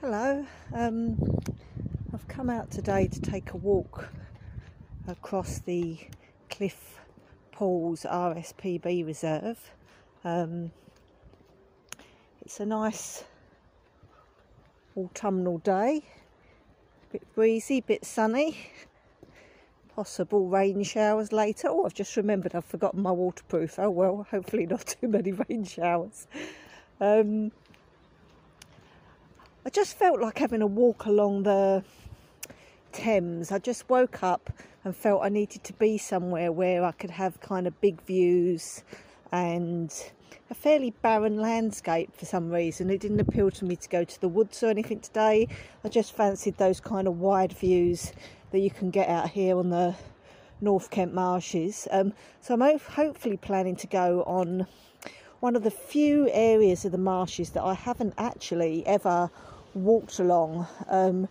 Hello, um, I've come out today to take a walk across the Cliffe Pools RSPB Reserve. Um, it's a nice autumnal day, a bit breezy, a bit sunny, possible rain showers later. Oh, I've just remembered I've forgotten my waterproof. Oh well, hopefully not too many rain showers. Um, I just felt like having a walk along the Thames. I just woke up and felt I needed to be somewhere where I could have kind of big views and a fairly barren landscape for some reason. It didn't appeal to me to go to the woods or anything today. I just fancied those kind of wide views that you can get out here on the North Kent marshes. Um, so I'm hopefully planning to go on one of the few areas of the marshes that I haven't actually ever walked along um,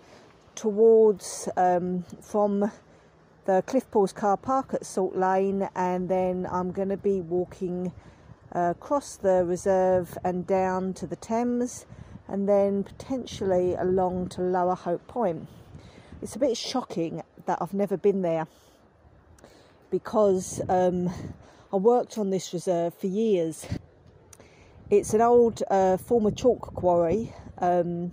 towards um, from the Cliffe Pools car park at Salt Lane, and then I'm going to be walking uh, across the reserve and down to the Thames, and then potentially along to Lower Hope Point. It's a bit shocking that I've never been there because um, I worked on this reserve for years. It's an old uh, former chalk quarry um,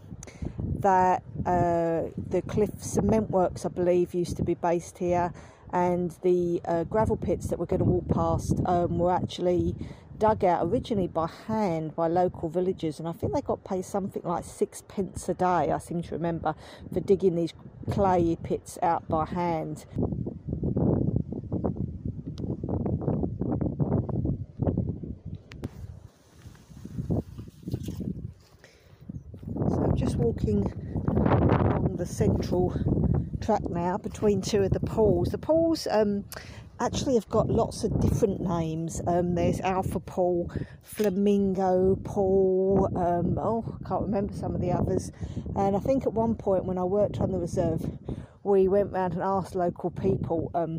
that uh, the Cliffe Cement Works, I believe, used to be based here, and the uh, gravel pits that we're going to walk past um, were actually dug out originally by hand by local villagers, and I think they got paid something like six pence a day. I seem to remember for digging these clay pits out by hand. just walking along the central track now between two of the pools. The pools um, actually have got lots of different names. Um, there's Alpha Pool, Flamingo Pool, um, oh, I can't remember some of the others. And I think at one point when I worked on the reserve, we went round and asked local people um,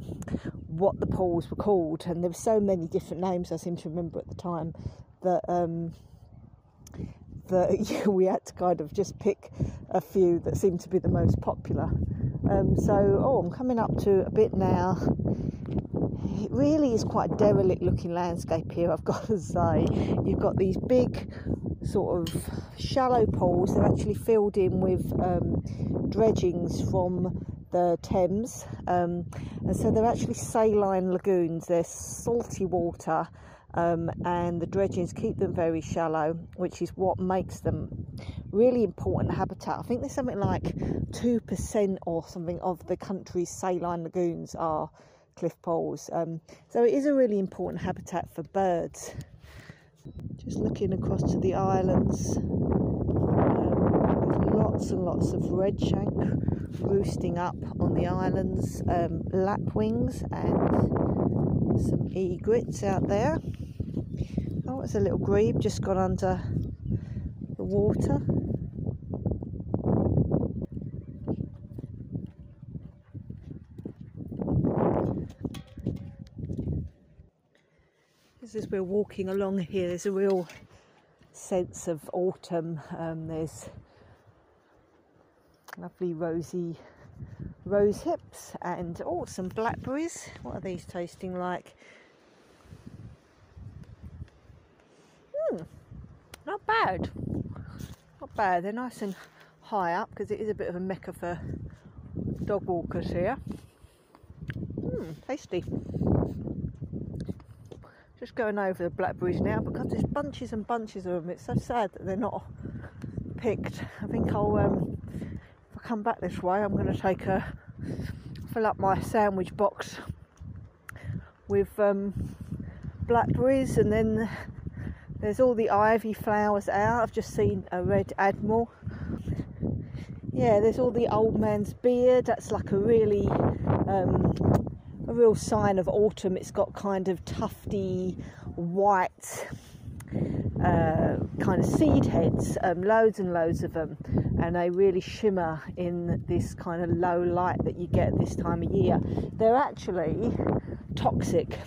what the pools were called, and there were so many different names I seem to remember at the time that um, that we had to kind of just pick a few that seemed to be the most popular. Um, so, oh, I'm coming up to a bit now. It really is quite a derelict looking landscape here, I've got to say. You've got these big, sort of shallow pools, they're actually filled in with um, dredgings from the Thames, um, and so they're actually saline lagoons, they're salty water um, and the dredgings keep them very shallow, which is what makes them really important habitat. I think there's something like 2% or something of the country's saline lagoons are Cliffe Pools. Um, so it is a really important habitat for birds. Just looking across to the islands, um, lots and lots of redshank roosting up on the islands, um, lapwings and some egrets out there. It's a little grebe just gone under the water. As we're walking along here, there's a real sense of autumn. Um, there's lovely rosy rose hips and oh, some blackberries. What are these tasting like? not bad. Not bad. They're nice and high up because it is a bit of a mecca for dog walkers here. Mmm, tasty. Just going over the blackberries now because there's bunches and bunches of them. It's so sad that they're not picked. I think I'll, um, if I come back this way, I'm going to take a fill up my sandwich box with um, blackberries and then there's all the ivy flowers out. I've just seen a red admiral. Yeah, there's all the old man's beard. That's like a really um, a real sign of autumn. It's got kind of tufty white uh, kind of seed heads, um, loads and loads of them, and they really shimmer in this kind of low light that you get this time of year. They're actually toxic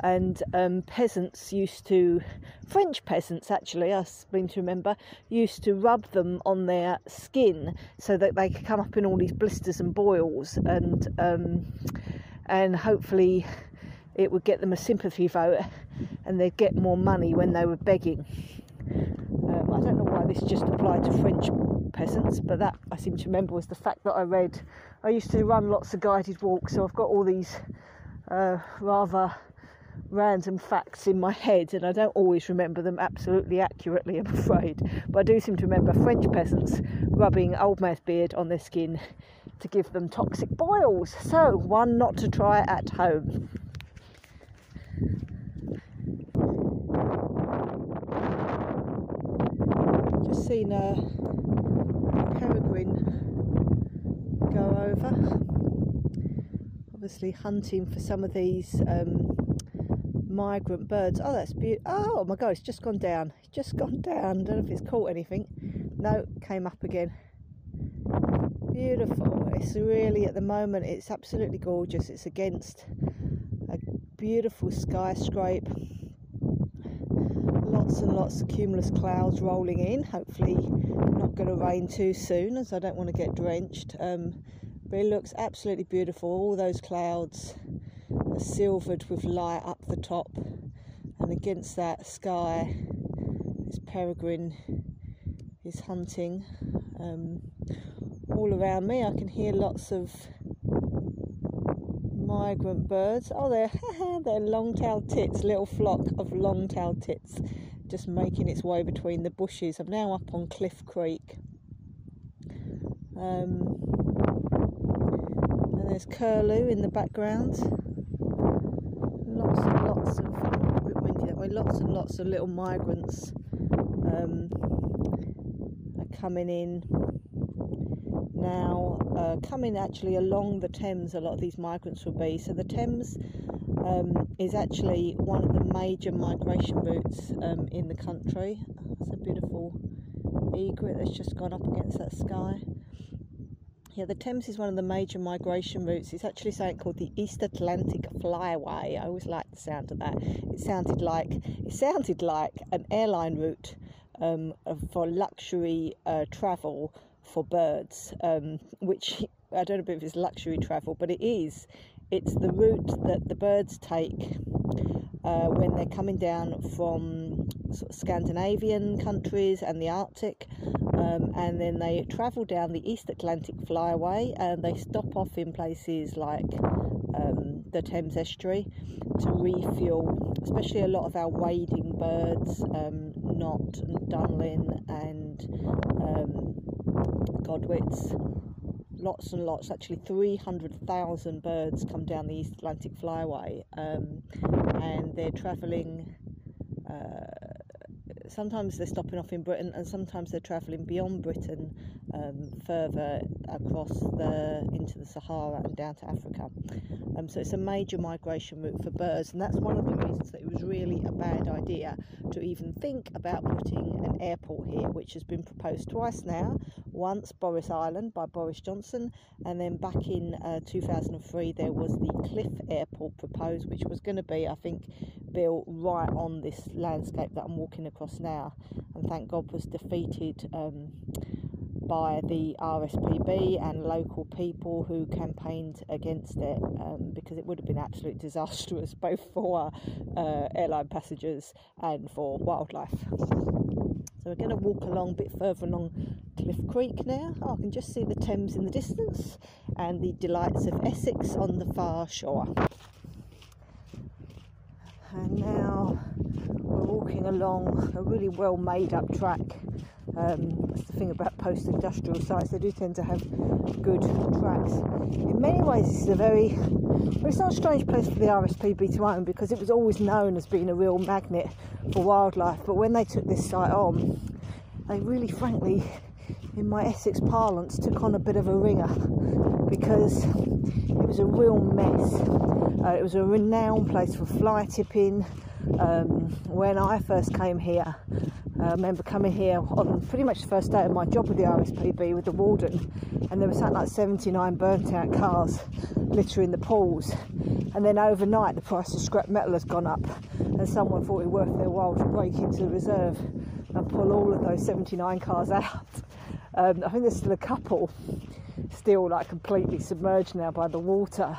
and um, peasants used to, French peasants actually, I seem to remember, used to rub them on their skin so that they could come up in all these blisters and boils, and um, and hopefully it would get them a sympathy vote, and they'd get more money when they were begging. Um, I don't know why this just applied to French peasants, but that I seem to remember was the fact that I read. I used to run lots of guided walks, so I've got all these uh, rather random facts in my head, and I don't always remember them absolutely accurately, I'm afraid. But I do seem to remember French peasants rubbing old man's beard on their skin to give them toxic boils. So, one not to try at home. Just seen a peregrine go over. Obviously, hunting for some of these um, migrant birds. Oh, that's beautiful. Oh my god, it's just gone down. It's just gone down. I don't know if it's caught anything. No, came up again. Beautiful. It's really, at the moment, it's absolutely gorgeous. It's against a beautiful skyscrape. Lots and lots of cumulus clouds rolling in. Hopefully, not going to rain too soon as I don't want to get drenched. Um, but it looks absolutely beautiful. All those clouds silvered with light up the top, and against that sky, this peregrine is hunting. Um, all around me, I can hear lots of migrant birds. Oh, they're they're long-tailed tits, little flock of long-tailed tits, just making its way between the bushes. I'm now up on Cliffe Creek. Um, and there's curlew in the background lots and lots of a bit windy that way. Lots and lots of little migrants um, are coming in now. Uh, coming actually along the Thames. A lot of these migrants will be. So the Thames um, is actually one of the major migration routes um, in the country. It's a beautiful egret that's just gone up against that sky. Yeah, the Thames is one of the major migration routes. It's actually something called the East Atlantic Flyway. I always like the sound of that. It sounded like it sounded like an airline route um, for luxury uh, travel for birds, um, which I don't know if it's luxury travel, but it is. It's the route that the birds take uh, when they're coming down from sort of Scandinavian countries and the Arctic, um, and then they travel down the East Atlantic Flyway and they stop off in places like um, the Thames Estuary to refuel, especially a lot of our wading birds, um, knot and dunlin and um, godwits lots and lots, actually 300,000 birds come down the East Atlantic Flyway um, and they're travelling. Uh, sometimes they're stopping off in Britain and sometimes they're travelling beyond Britain um, further across the into the Sahara and down to Africa. Um, so it's a major migration route for birds, and that's one of the reasons that it was really a bad idea to even think about putting an airport here, which has been proposed twice now. Once Boris Island by Boris Johnson, and then back in uh, 2003 there was the Cliffe Airport proposed, which was going to be, I think, built right on this landscape that I'm walking across now, and thank God was defeated. Um, by the RSPB and local people who campaigned against it um, because it would have been absolutely disastrous both for uh, airline passengers and for wildlife. So we're going to walk along a bit further along Cliffe Creek now. Oh, I can just see the Thames in the distance and the delights of Essex on the far shore. And now we're walking along a really well made up track um, that's the thing about post industrial sites, they do tend to have good tracks. In many ways, this is a very, well, it's not a strange place for the RSPB to own because it was always known as being a real magnet for wildlife. But when they took this site on, they really, frankly, in my Essex parlance, took on a bit of a ringer because it was a real mess. Uh, it was a renowned place for fly tipping. Um, when I first came here, I remember coming here on pretty much the first day of my job with the RSPB with the warden, and there was something like 79 burnt out cars littering the pools. And then overnight, the price of scrap metal has gone up, and someone thought it worth their while to break into the reserve and pull all of those 79 cars out. Um, I think there's still a couple still like completely submerged now by the water.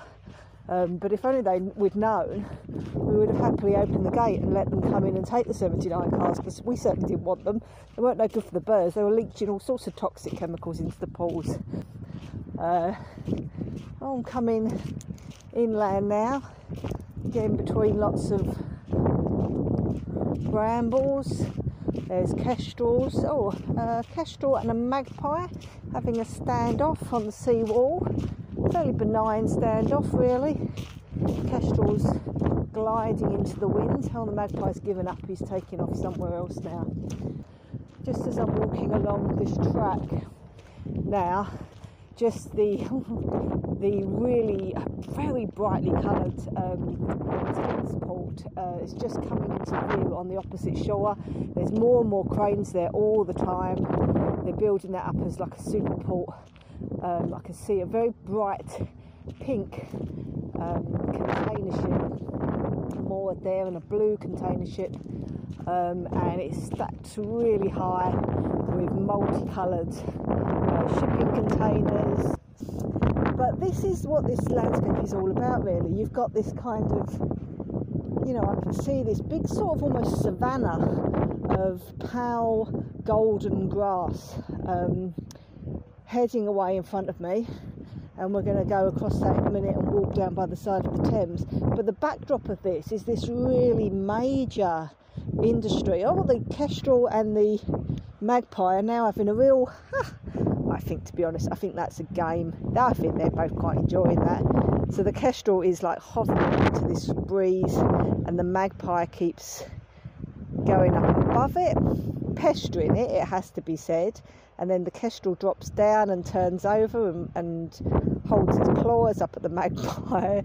Um, but if only they we'd known, we would have happily opened the gate and let them come in and take the 79 cars because we certainly didn't want them. They weren't no good for the birds. They were leaching all sorts of toxic chemicals into the pools. Uh, I'm coming inland now, getting between lots of brambles. There's kestrels. Oh, a kestrel and a magpie having a standoff on the seawall fairly benign standoff, really. Kestrel's gliding into the wind. Oh, the magpie's given up, he's taking off somewhere else now. Just as I'm walking along this track now, just the the really very brightly coloured um, port uh, is just coming into view on the opposite shore. There's more and more cranes there all the time. They're building that up as like a super port um, I can see a very bright pink um, container ship. Moored there and a blue container ship. Um, and it's stacked really high with multicoloured uh, shipping containers. But this is what this landscape is all about really. You've got this kind of you know I can see this big sort of almost savannah of pale golden grass. Um, heading away in front of me and we're going to go across that in a minute and walk down by the side of the Thames. But the backdrop of this is this really major industry. Oh, the kestrel and the magpie are now having a real. I think, to be honest, I think that's a game. I think they're both quite enjoying that. So the kestrel is like hovering into this breeze, and the magpie keeps going up above it, pestering it, it has to be said and then the kestrel drops down and turns over and, and holds its claws up at the magpie.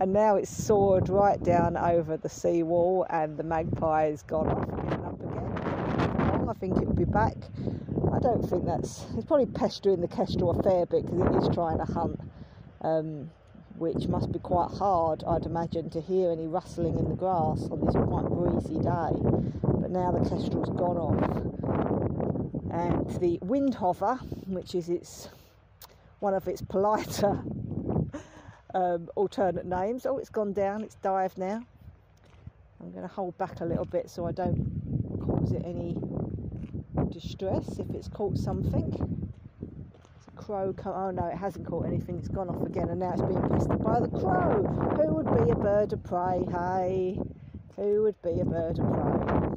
And now it's soared right down over the seawall and the magpie has gone off again up again. I think it will be back. I don't think that's it's probably pestering the kestrel a fair bit because it is trying to hunt um, which must be quite hard I'd imagine to hear any rustling in the grass on this quite breezy day. But now the kestrel's gone off and the windhover, which is its one of its politer um, alternate names. Oh, it's gone down, it's dived now. I'm going to hold back a little bit so I don't cause it any distress if it's caught something. It's a crow. Co- oh no, it hasn't caught anything. It's gone off again, and now it's being pestered by the crow. Who would be a bird of prey? Hey, who would be a bird of prey?